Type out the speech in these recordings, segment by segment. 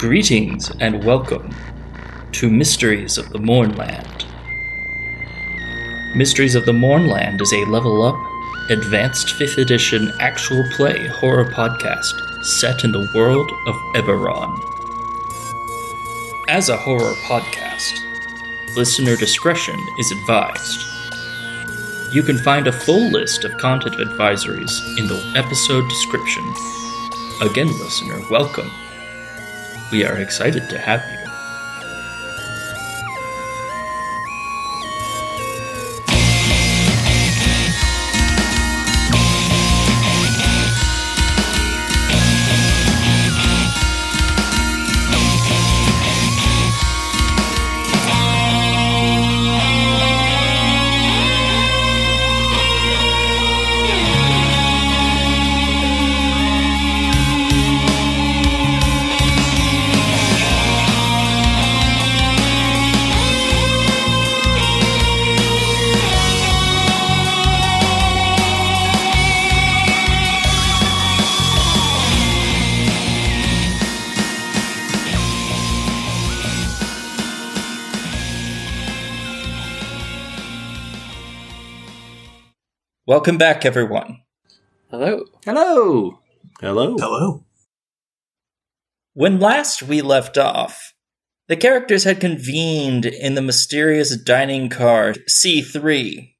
Greetings and welcome to Mysteries of the Mournland. Mysteries of the Mournland is a level up, advanced 5th edition actual play horror podcast set in the world of Eberron. As a horror podcast, listener discretion is advised. You can find a full list of content advisories in the episode description. Again, listener, welcome. We are excited to have you. Welcome back, everyone. Hello. Hello. Hello. Hello. When last we left off, the characters had convened in the mysterious dining car C3.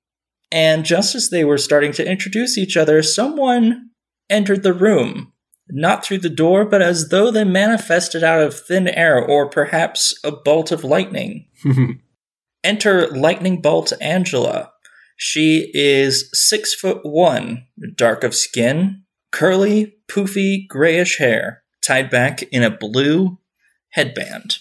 And just as they were starting to introduce each other, someone entered the room. Not through the door, but as though they manifested out of thin air or perhaps a bolt of lightning. Enter Lightning Bolt Angela. She is six foot one, dark of skin, curly, poofy, grayish hair, tied back in a blue headband.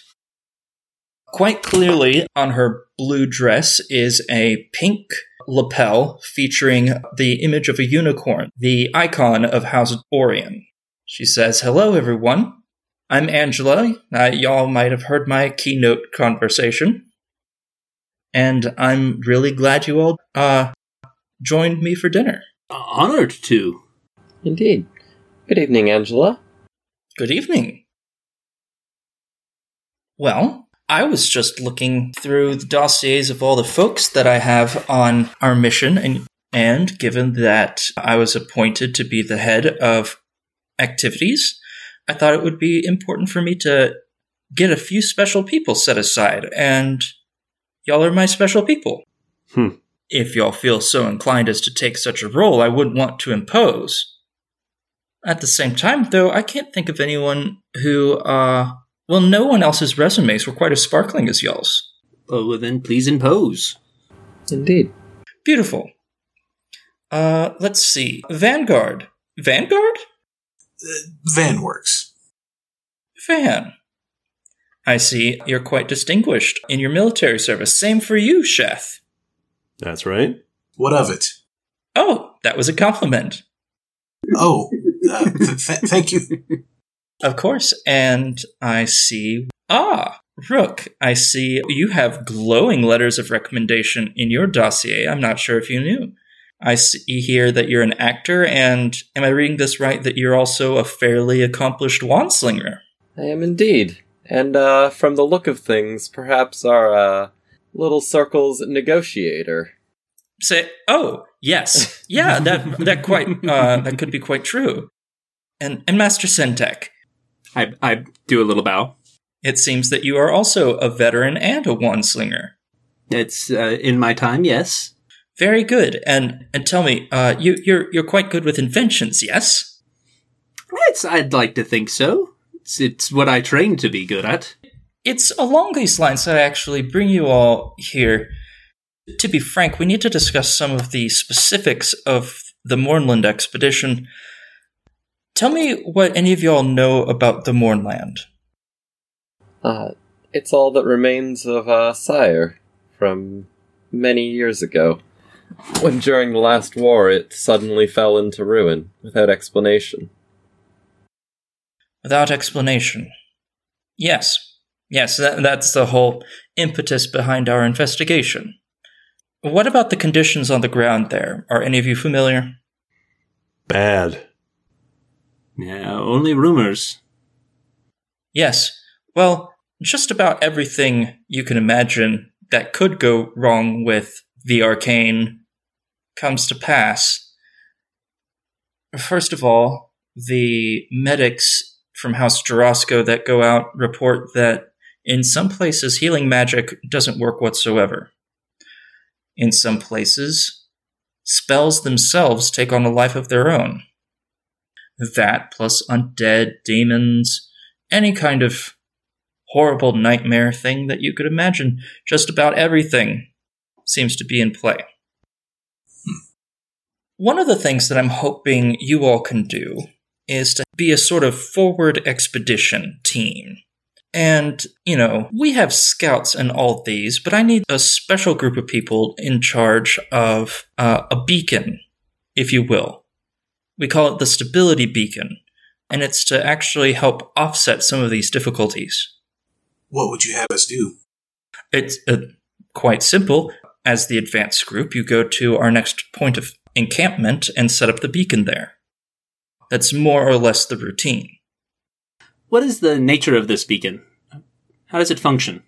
Quite clearly, on her blue dress is a pink lapel featuring the image of a unicorn, the icon of House Orien. She says, Hello, everyone. I'm Angela. Uh, y'all might have heard my keynote conversation and I'm really glad you all uh, joined me for dinner. Honored to. Indeed. Good evening, Angela. Good evening. Well, I was just looking through the dossiers of all the folks that I have on our mission, and and given that I was appointed to be the head of activities, I thought it would be important for me to get a few special people set aside, and y'all are my special people. Hmm. If y'all feel so inclined as to take such a role, I wouldn't want to impose. At the same time, though, I can't think of anyone who, uh, well, no one else's resumes were quite as sparkling as y'all's. Oh, well, then please impose. Indeed. Beautiful. Uh, let's see. Vanguard. Vanguard? Uh, Van works. Van. I see you're quite distinguished in your military service. Same for you, Chef. That's right. What of it? Oh, that was a compliment. Oh, uh, th- th- thank you. Of course. And I see. Ah, Rook, I see you have glowing letters of recommendation in your dossier. I'm not sure if you knew. I see here that you're an actor, and am I reading this right that you're also a fairly accomplished wand slinger? I am indeed. And, uh, from the look of things, perhaps our, uh, little circle's negotiator. Say, oh, yes. Yeah, that that quite uh, that could be quite true. And and Master Sentek, I, I do a little bow. it seems that you are also a veteran and a wand slinger. It's uh, in my time, yes. Very good. And and tell me, uh, you you're you're quite good with inventions, yes? It's, I'd like to think so. It's, it's what I trained to be good at. It's along these lines that I actually bring you all here. To be frank, we need to discuss some of the specifics of the Mournland expedition. Tell me what any of y'all know about the Mournland. Uh, it's all that remains of, uh, Cyre from many years ago. When during the last war it suddenly fell into ruin without explanation. Without explanation. Yes. Yes, that, that's the whole impetus behind our investigation. What about the conditions on the ground there? Are any of you familiar? Bad. Yeah, only rumors. Yes. Well, just about everything you can imagine that could go wrong with the arcane comes to pass. First of all, the medics from House Jorasco that go out report that in some places healing magic doesn't work whatsoever. In some places, spells themselves take on a life of their own. That plus undead, demons, any kind of horrible nightmare thing that you could imagine, just about everything seems to be in play. Hmm. One of the things that I'm hoping you all can do is to be a sort of forward expedition team. And, you know, we have scouts and all these, but I need a special group of people in charge of uh, a beacon, if you will. We call it the stability beacon, and it's to actually help offset some of these difficulties. What would you have us do? It's uh, quite simple. As the advanced group, you go to our next point of encampment and set up the beacon there. That's more or less the routine. What is the nature of this beacon? How does it function?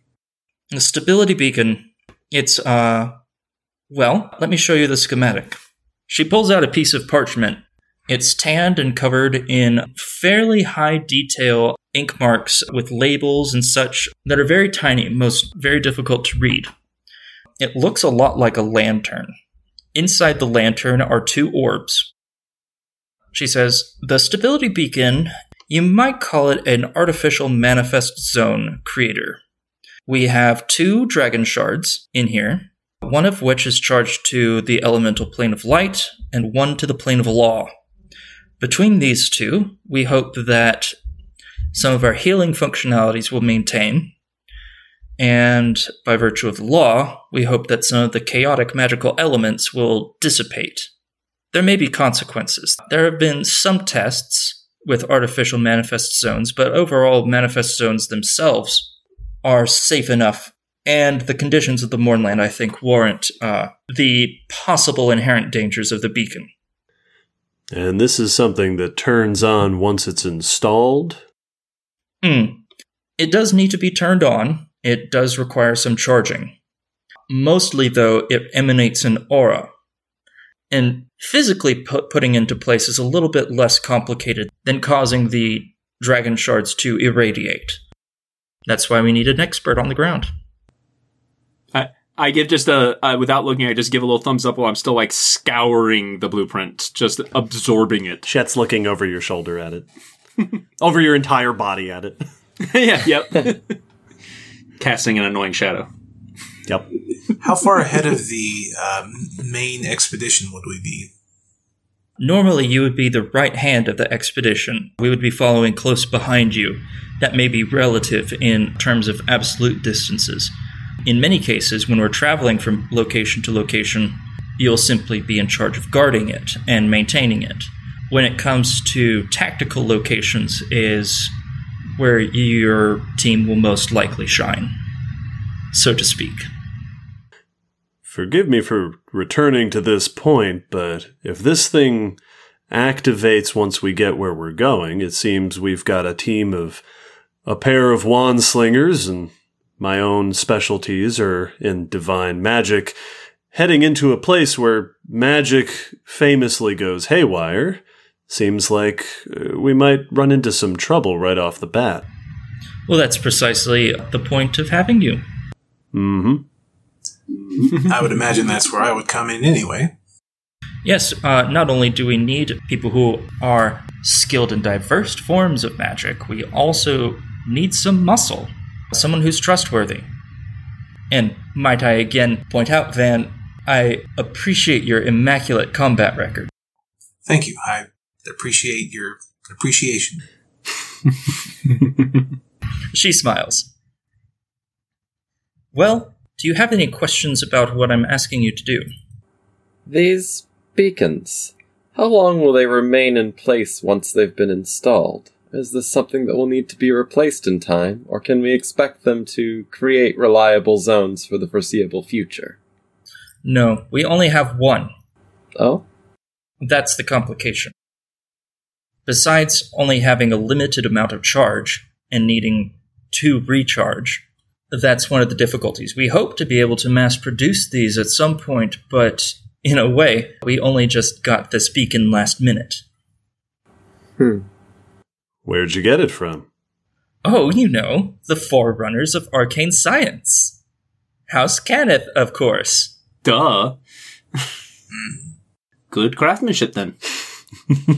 The stability beacon, it's, uh, well, let me show you the schematic. She pulls out a piece of parchment. It's tanned and covered in fairly high detail ink marks with labels and such that are very tiny, most very difficult to read. It looks a lot like a lantern. Inside the lantern are two orbs. She says, The stability beacon you might call it an artificial manifest zone creator. We have two dragon shards in here, one of which is charged to the elemental plane of light, and one to the plane of law. Between these two, we hope that some of our healing functionalities will maintain, and by virtue of the law, we hope that some of the chaotic magical elements will dissipate. There may be consequences. There have been some tests with artificial manifest zones, but overall, manifest zones themselves are safe enough. And the conditions of the Mournland, I think, warrant uh, the possible inherent dangers of the beacon. And this is something that turns on once it's installed? Hmm. It does need to be turned on. It does require some charging. Mostly, though, it emanates an aura, and physically put, putting into place is a little bit less complicated than causing the dragon shards to irradiate. That's why we need an expert on the ground. I, I give just a, uh, without looking, I just give a little thumbs up while I'm still like scouring the blueprint, just absorbing it. Chet's looking over your shoulder at it. over your entire body at it. yeah, yep. Casting an annoying shadow. Yep. How far ahead of the um, main expedition would we be? Normally, you would be the right hand of the expedition. We would be following close behind you. That may be relative in terms of absolute distances. In many cases, when we're traveling from location to location, you'll simply be in charge of guarding it and maintaining it. When it comes to tactical locations, is where your team will most likely shine, so to speak. Forgive me for returning to this point, but if this thing activates once we get where we're going, it seems we've got a team of a pair of wand slingers and my own specialties are in divine magic, heading into a place where magic famously goes haywire. Seems like uh, we might run into some trouble right off the bat. Well, that's precisely the point of having you. Mm hmm. I would imagine that's where I would come in anyway. Yes, uh, not only do we need people who are skilled in diverse forms of magic, we also need some muscle. Someone who's trustworthy. And might I again point out, Van, I appreciate your immaculate combat record. Thank you. I appreciate your appreciation. she smiles. Well, do you have any questions about what I'm asking you to do? These beacons, how long will they remain in place once they've been installed? Is this something that will need to be replaced in time, or can we expect them to create reliable zones for the foreseeable future? No, we only have one. Oh? That's the complication. Besides only having a limited amount of charge and needing to recharge. That's one of the difficulties. We hope to be able to mass produce these at some point, but in a way, we only just got this beacon last minute. Hmm. Where'd you get it from? Oh, you know, the forerunners of arcane science. House Cannith, of course. Duh. Good craftsmanship then. Yes,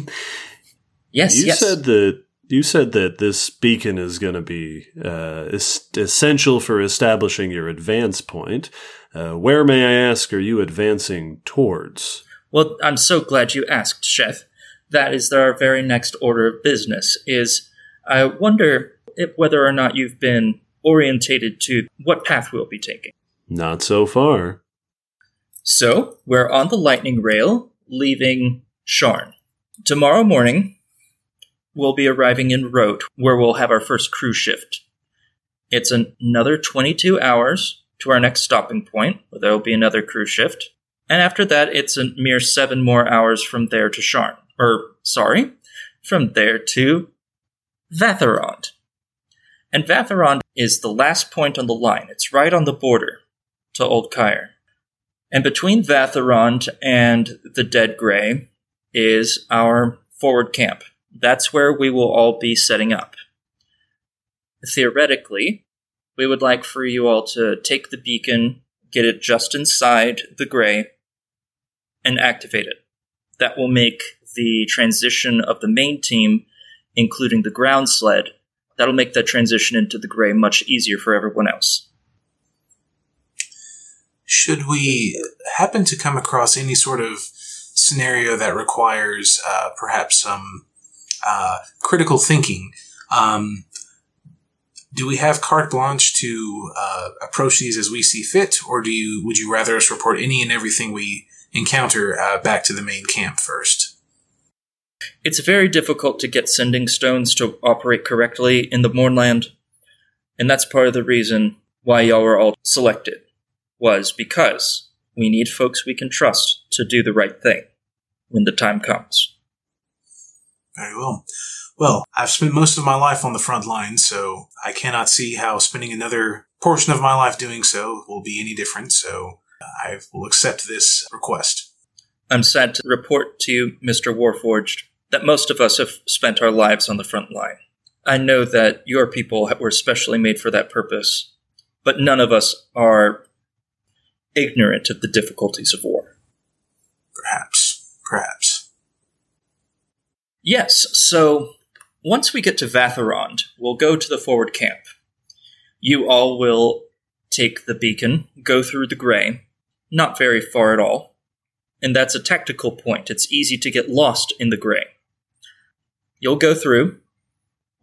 yes. you yes. said that you said that this beacon is going to be uh, es- essential for establishing your advance point. Uh, where, may I ask, are you advancing towards? Well, I'm so glad you asked, Chef. That is our very next order of business. Is I wonder if, whether or not you've been orientated to what path we'll be taking. Not so far. So we're on the lightning rail, leaving Sharn. Tomorrow morning, we'll be arriving in Wroat, where we'll have our first crew shift. It's an- another 22 hours to our next stopping point, where there will be another crew shift. And after that, it's a mere seven more hours from there to Sharn. Or, sorry, from there to Vathirond. And Vathirond is the last point on the line. It's right on the border to Old Cyre. And between Vathirond and the Dead Grey is our forward camp. That's where we will all be setting up. Theoretically, we would like for you all to take the beacon, get it just inside the Grey, and activate it. That will make the transition of the main team, including the ground sled, that'll make that transition into the Grey much easier for everyone else. Should we happen to come across any sort of scenario that requires uh, perhaps some uh, critical thinking, um, do we have carte blanche to uh, approach these as we see fit, or do you would you rather us report any and everything we encounter uh, back to the main camp first? It's very difficult to get sending stones to operate correctly in the Mournland, and that's part of the reason why y'all were all selected, was because we need folks we can trust to do the right thing when the time comes. Very well. Well, I've spent most of my life on the front line, so I cannot see how spending another portion of my life doing so will be any different, so I will accept this request. I'm sad to report to you, Mr. Warforged, that most of us have spent our lives on the front line. I know that your people were specially made for that purpose, but none of us are ignorant of the difficulties of war. Perhaps. Perhaps. Yes, so once we get to Vathirond, we'll go to the forward camp. You all will take the beacon, go through the Grey, not very far at all, and that's a tactical point. It's easy to get lost in the Grey. You'll go through,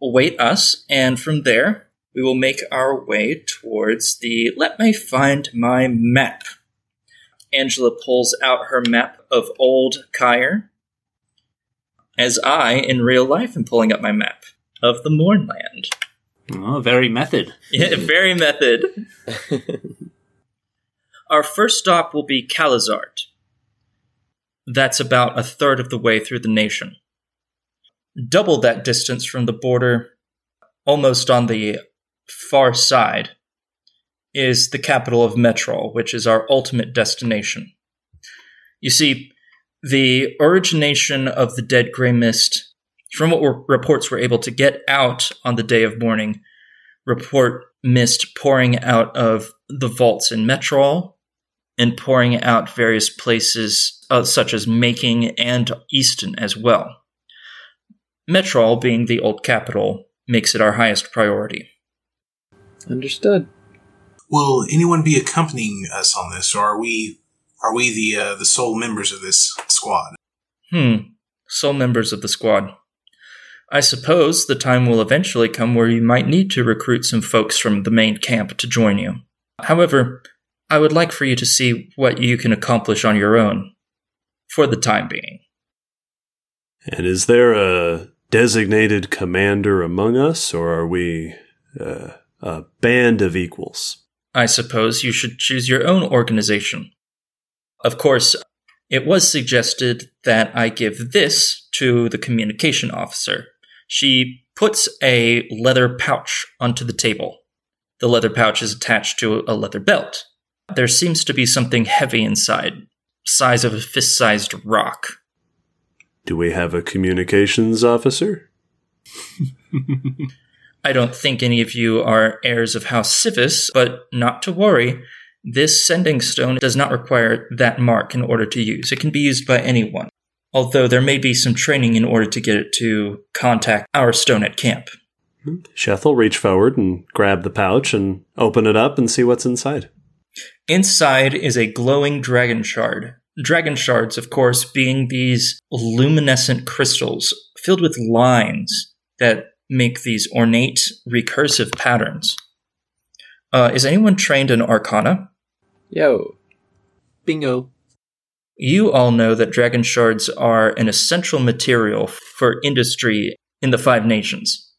await us, and from there, we will make our way towards the. Let me find my map. Angela pulls out her map of Old Cyre, as I, in real life, am pulling up my map of the Mournland. Oh, very method. Yeah, very method. Our first stop will be Calazart. That's about a third of the way through the nation. Double that distance from the border, almost on the far side, is the capital of Metrol, which is our ultimate destination. You see, the origination of the Dead Grey Mist, from what reports were able to get out on the day of mourning, report mist pouring out of the vaults in Metrol and pouring out various places uh, such as Making and Eston as well. Metrol, being the old capital, makes it our highest priority. Understood. Will anyone be accompanying us on this, or are we are we the uh, the sole members of this squad? Hmm, sole members of the squad. I suppose the time will eventually come where you might need to recruit some folks from the main camp to join you. However, I would like for you to see what you can accomplish on your own, for the time being. And is there a designated commander among us, or are we uh, a band of equals? I suppose you should choose your own organization. Of course, it was suggested that I give this to the communication officer. She puts a leather pouch onto the table. The leather pouch is attached to a leather belt. There seems to be something heavy inside, size of a fist sized rock. Do we have a communications officer? I don't think any of you are heirs of House Sivis, but not to worry. This sending stone does not require that mark in order to use. It can be used by anyone, although there may be some training in order to get it to contact our stone at camp. Sheth will reach forward and grab the pouch and open it up and see what's inside. Inside is a glowing dragon shard. Dragon shards, of course, being these luminescent crystals filled with lines that make these ornate recursive patterns. Uh, is anyone trained in Arcana? Yo. Bingo. You all know that dragon shards are an essential material for industry in the Five Nations.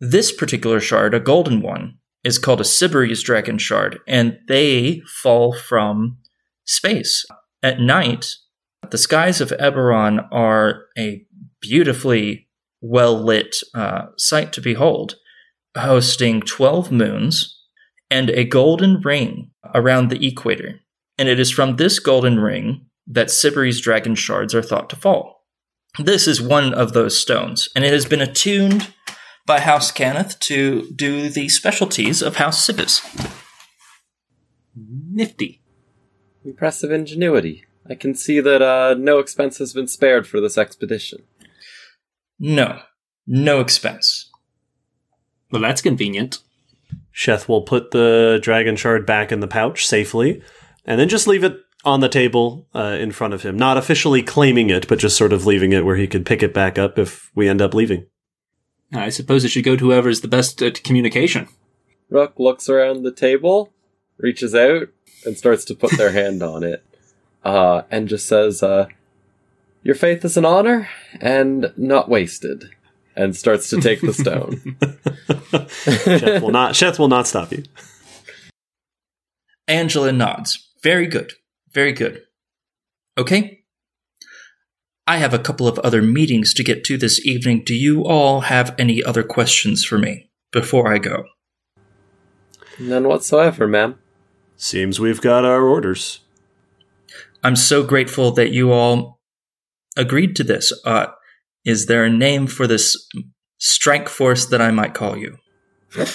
This particular shard, a golden one, is called a Siberys dragon shard, and they fall from space. At night, the skies of Eberron are a beautifully well lit uh, sight to behold, hosting 12 moons and a golden ring around the equator. And it is from this golden ring that Siberys dragon shards are thought to fall. This is one of those stones, and it has been attuned by House Cannith to do the specialties of House Sivis. Nifty. Impressive ingenuity. I can see that uh, no expense has been spared for this expedition. No, no expense. Well, that's convenient. Sheth will put the dragon shard back in the pouch safely, and then just leave it on the table uh, in front of him. Not officially claiming it, but just sort of leaving it where he could pick it back up if we end up leaving. I suppose it should go to whoever's the best at communication. Rook looks around the table, reaches out, and starts to put their hand on it, uh, and just says, uh, "Your faith is an honor and not wasted," and starts to take the stone. Sheth will not. Sheth will not stop you. Angela nods. Very good. Very good. Okay. I have a couple of other meetings to get to this evening. Do you all have any other questions for me before I go? None whatsoever, ma'am. Seems we've got our orders. I'm so grateful that you all agreed to this. Uh, is there a name for this strike force that I might call you?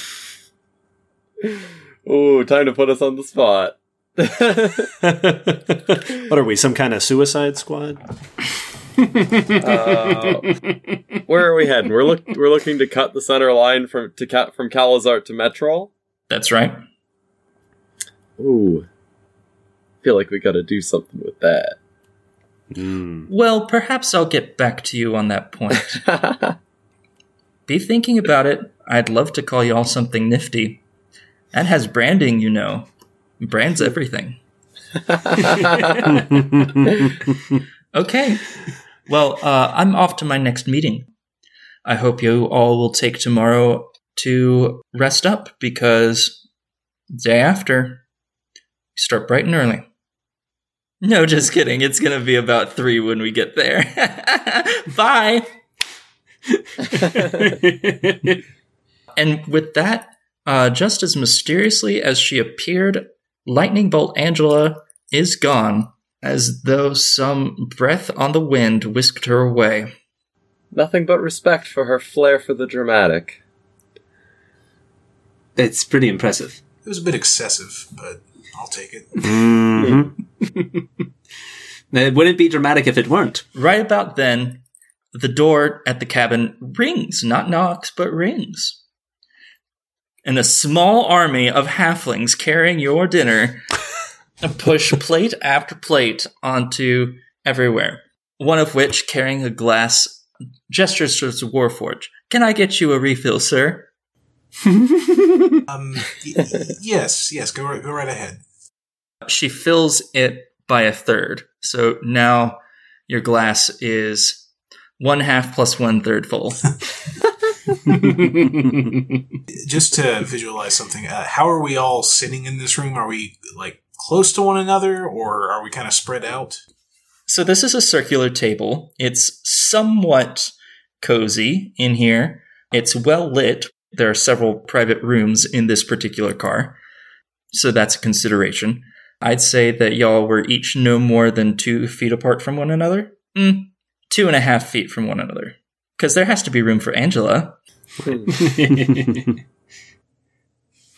Ooh, time to put us on the spot. what are we? Some kind of suicide squad? Uh, where are we heading? We're look we're looking to cut the center line from to cat from Calazart to Metrol. That's right. Ooh, feel like we got to do something with that. Mm. Well, perhaps I'll get back to you on that point. Be thinking about it. I'd love to call y'all something nifty. That has branding, you know. Brands everything. Okay. Well, uh, I'm off to my next meeting. I hope you all will take tomorrow to rest up because day after, we start bright and early. No, just kidding. It's going to be about three when we get there. Bye. And with that, uh, just as mysteriously as she appeared, Lightning Bolt Angela is gone, as though some breath on the wind whisked her away. Nothing but respect for her flair for the dramatic. it's pretty impressive. It was a bit excessive, but I'll take it. Mhm. It wouldn't be dramatic if it weren't. Right about then, the door at the cabin rings, not knocks, but rings. And a small army of halflings carrying your dinner push plate after plate onto everywhere. One of which carrying a glass gestures towards Warforge. Can I get you a refill, sir? Um, y- y- yes, yes, go right, go right ahead. She fills it by a third. So now your glass is one half plus one third full. Just to visualize something, uh, how are we all sitting in this room? Are we like close to one another, or are we kind of spread out? So this is a circular table. It's somewhat cozy in here. It's well lit. There are several private rooms in this particular car. So that's a consideration. I'd say that y'all were each no more than two feet apart from one another. Mm, two and a half feet from one another. Because there has to be room for Angela.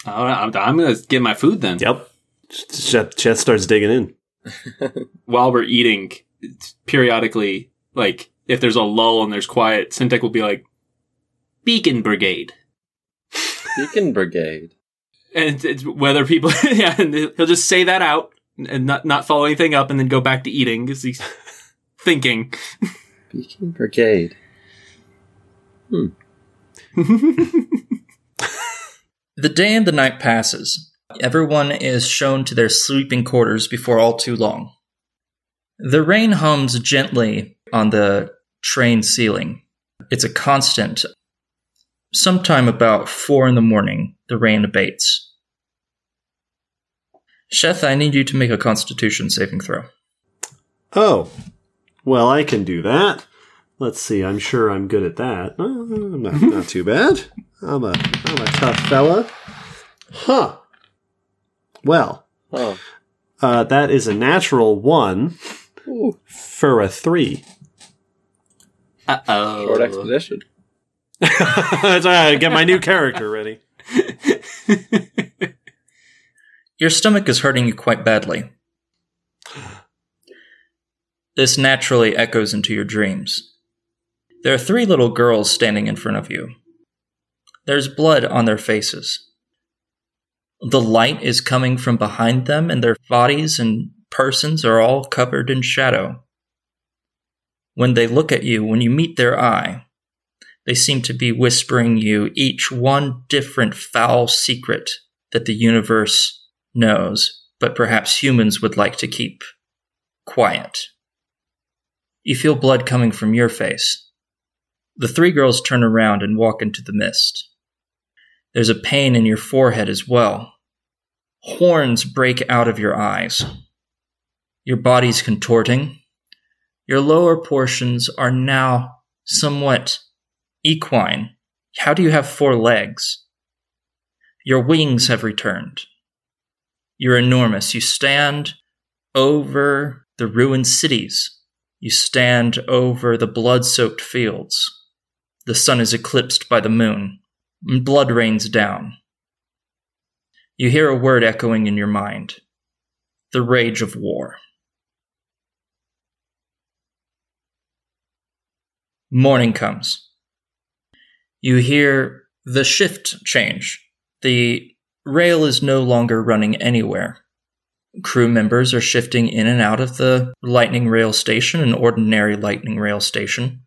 I'm, I'm gonna get my food then. Yep. Chet, Chet starts digging in. While we're eating, periodically, like if there's a lull and there's quiet, Syntek will be like, "Beacon Brigade," Beacon Brigade. and it's whether people, yeah, and he'll just say that out and not not follow anything up, and then go back to eating because he's thinking. Beacon Brigade. Hmm. The day and the night passes. Everyone is shown to their sleeping quarters before all too long. The rain hums gently on the train ceiling. It's a constant. Sometime about four in the morning, the rain abates. Sheth, I need you to make a constitution saving throw. Oh, well, I can do that. Let's see. I'm sure I'm good at that. Uh, I'm not, not too bad. I'm a I'm a tough fella. Huh. Well, Oh. uh, that is a natural one Ooh, for a three. Uh oh. short expedition. That's. Get my new character ready. Your stomach is hurting you quite badly. This naturally echoes into your dreams. There are three little girls standing in front of you. There's blood on their faces. The light is coming from behind them, and their bodies and persons are all covered in shadow. When they look at you, when you meet their eye, they seem to be whispering you each one different foul secret that the universe knows, but perhaps humans would like to keep quiet. You feel blood coming from your face. The three girls turn around and walk into the mist. There's a pain in your forehead as well. Horns break out of your eyes. Your body's contorting. Your lower portions are now somewhat equine. How do you have four legs? Your wings have returned. You're enormous. You stand over the ruined cities. You stand over the blood soaked fields. The sun is eclipsed by the moon. Blood rains down. You hear a word echoing in your mind the rage of war. Morning comes. You hear the shift change. The rail is no longer running anywhere. Crew members are shifting in and out of the Lightning Rail Station, an ordinary Lightning Rail Station,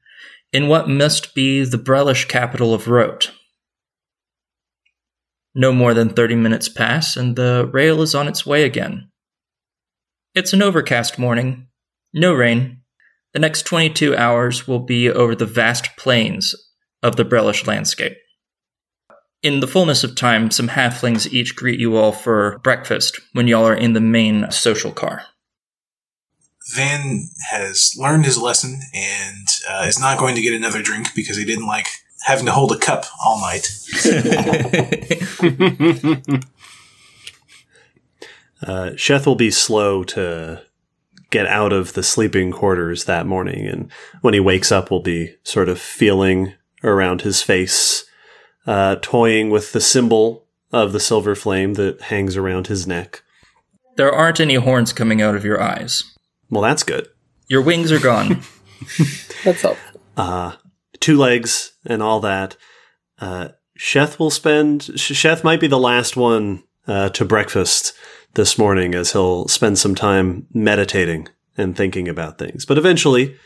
in what must be the Brelish capital of Wroat. No more than 30 minutes pass, and the rail is on its way again. It's an overcast morning. No rain. The next 22 hours will be over the vast plains of the Brelish landscape. In the fullness of time, some halflings each greet you all for breakfast when y'all are in the main social car. Van has learned his lesson and uh, is not going to get another drink because he didn't like having to hold a cup all night. Uh, Sheth will be slow to get out of the sleeping quarters that morning, and when he wakes up, will be sort of feeling around his face, uh, toying with the symbol of the silver flame that hangs around his neck. there aren't any horns coming out of your eyes. Well, that's good. Your wings are gone. That's helpful. uh, two legs and all that. Uh, Sheth will spend. Sheth might be the last one uh, to breakfast this morning, as he'll spend some time meditating and thinking about things. But eventually,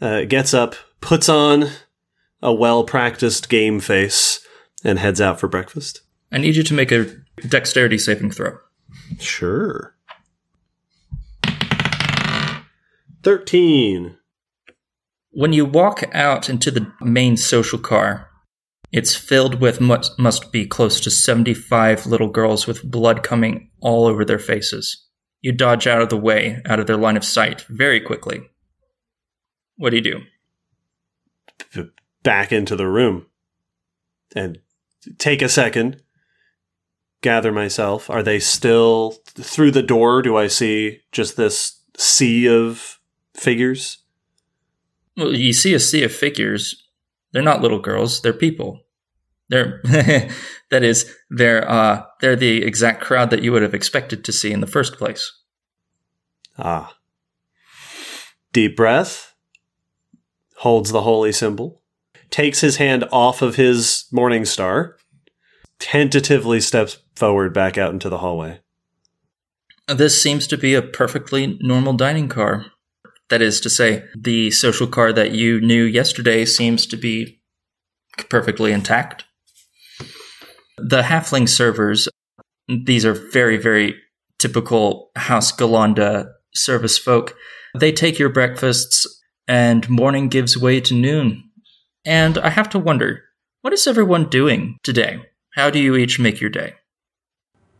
uh, gets up, puts on a well practiced game face, and heads out for breakfast. I need you to make a dexterity saving throw. Sure. Thirteen. When you walk out into the main social car, it's filled with must, must be close to 75 little girls with blood coming all over their faces. You dodge out of the way, out of their line of sight, very quickly. What do you do? Back into the room. and take a second, gather myself. Are they still through the door? Do I see just this sea of figures? Well, you see a sea of figures. They're not little girls. They're people. They're that is they're uh, they're the exact crowd that you would have expected to see in the first place. Ah. Deep breath. Holds the holy symbol. Takes his hand off of his morning star. Tentatively steps forward back out into the hallway. This seems to be a perfectly normal dining car. That is to say, the social car that you knew yesterday seems to be perfectly intact. The halfling servers, these are very, very typical House Ghallanda service folk. They take your breakfasts, and morning gives way to noon. And I have to wonder, what is everyone doing today? How do you each make your day?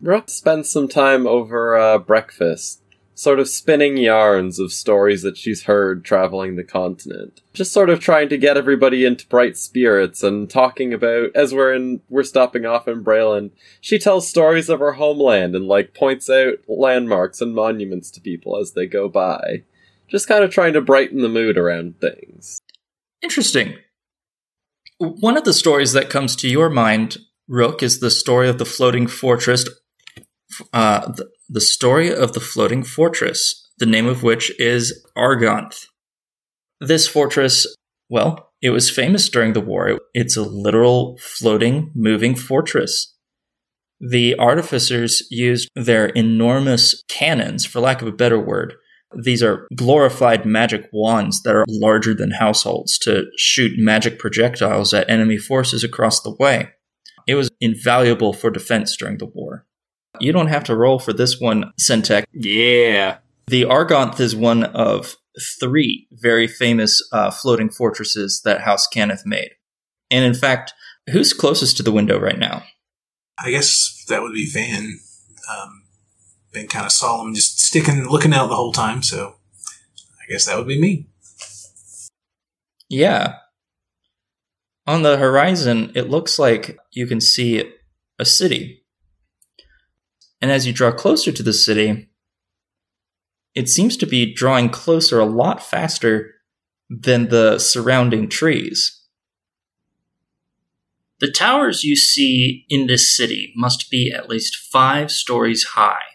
Rook spends some time over uh, breakfast, sort of spinning yarns of stories that she's heard traveling the continent. Just sort of trying to get everybody into bright spirits and talking about as we're in we're stopping off in Breland. She tells stories of her homeland and like points out landmarks and monuments to people as they go by. Just kind of trying to brighten the mood around things. Interesting. One of the stories that comes to your mind, Rook, is the story of the floating fortress. Uh, the, the story of the floating fortress, the name of which is Argonth. This fortress, well, it was famous during the war. It's a literal floating, moving fortress. The artificers used their enormous cannons, for lack of a better word. These are glorified magic wands that are larger than households to shoot magic projectiles at enemy forces across the way. It was invaluable for defense during the war. You don't have to roll for this one, Centec. Yeah. The Argonth is one of three very famous uh, floating fortresses that House Cannith made. And in fact, who's closest to the window right now? I guess that would be Van. Um, been kind of solemn, just sticking, looking out the whole time. So I guess that would be me. Yeah. On the horizon, it looks like you can see a city. And as you draw closer to the city, it seems to be drawing closer a lot faster than the surrounding trees. The towers you see in this city must be at least five stories high,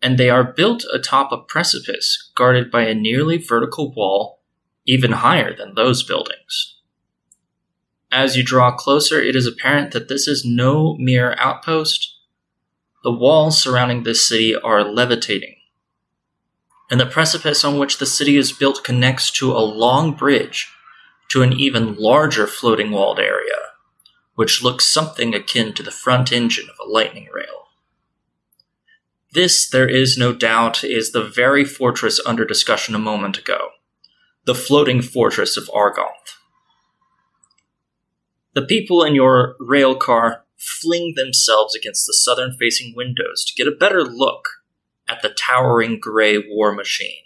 and they are built atop a precipice guarded by a nearly vertical wall even higher than those buildings. As you draw closer, it is apparent that this is no mere outpost. The walls surrounding this city are levitating, and the precipice on which the city is built connects to a long bridge to an even larger floating walled area, which looks something akin to the front engine of a lightning rail. This, there is no doubt, is the very fortress under discussion a moment ago the floating fortress of Argonth. The people in your rail car fling themselves against the southern facing windows to get a better look at the towering gray war machine.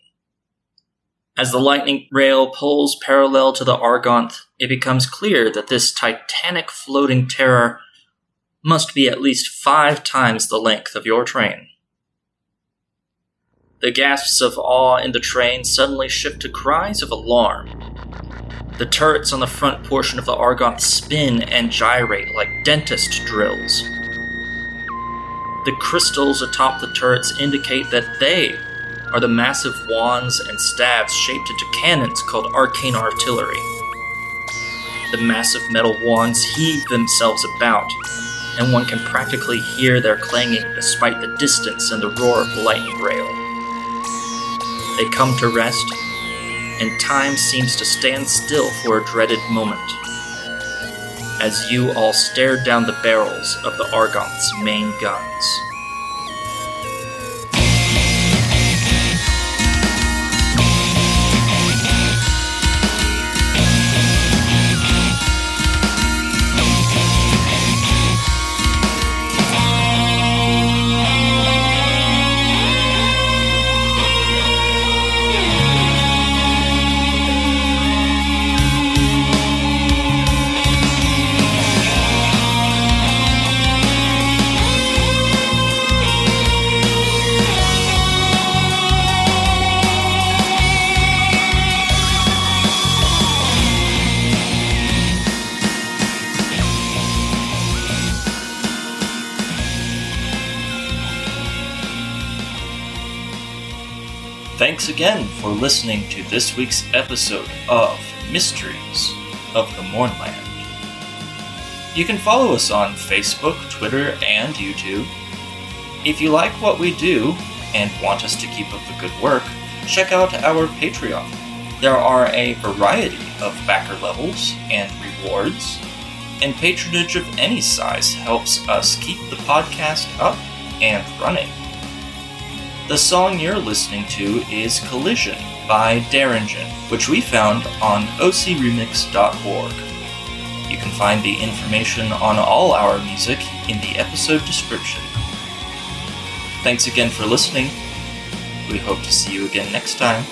As the lightning rail pulls parallel to the Argonth, it becomes clear that this titanic floating terror must be at least five times the length of your train. The gasps of awe in the train suddenly shift to cries of alarm. The turrets on the front portion of the Argonth spin and gyrate like dentist drills. The crystals atop the turrets indicate that they are the massive wands and staves shaped into cannons called arcane artillery. The massive metal wands heave themselves about, and one can practically hear their clanging despite the distance and the roar of the lightning rail. They come to rest, and time seems to stand still for a dreaded moment. As you all stare down the barrels of the Argonth's main guns. Thanks again for listening to this week's episode of Mysteries of the Mournland. You can follow us on Facebook, Twitter, and YouTube. If you like what we do and want us to keep up the good work, check out our Patreon. There are a variety of backer levels and rewards, and patronage of any size helps us keep the podcast up and running. The song you're listening to is Collision by Darangen, which we found on ocremix.org. You can find the information on all our music in the episode description. Thanks again for listening. We hope to see you again next time.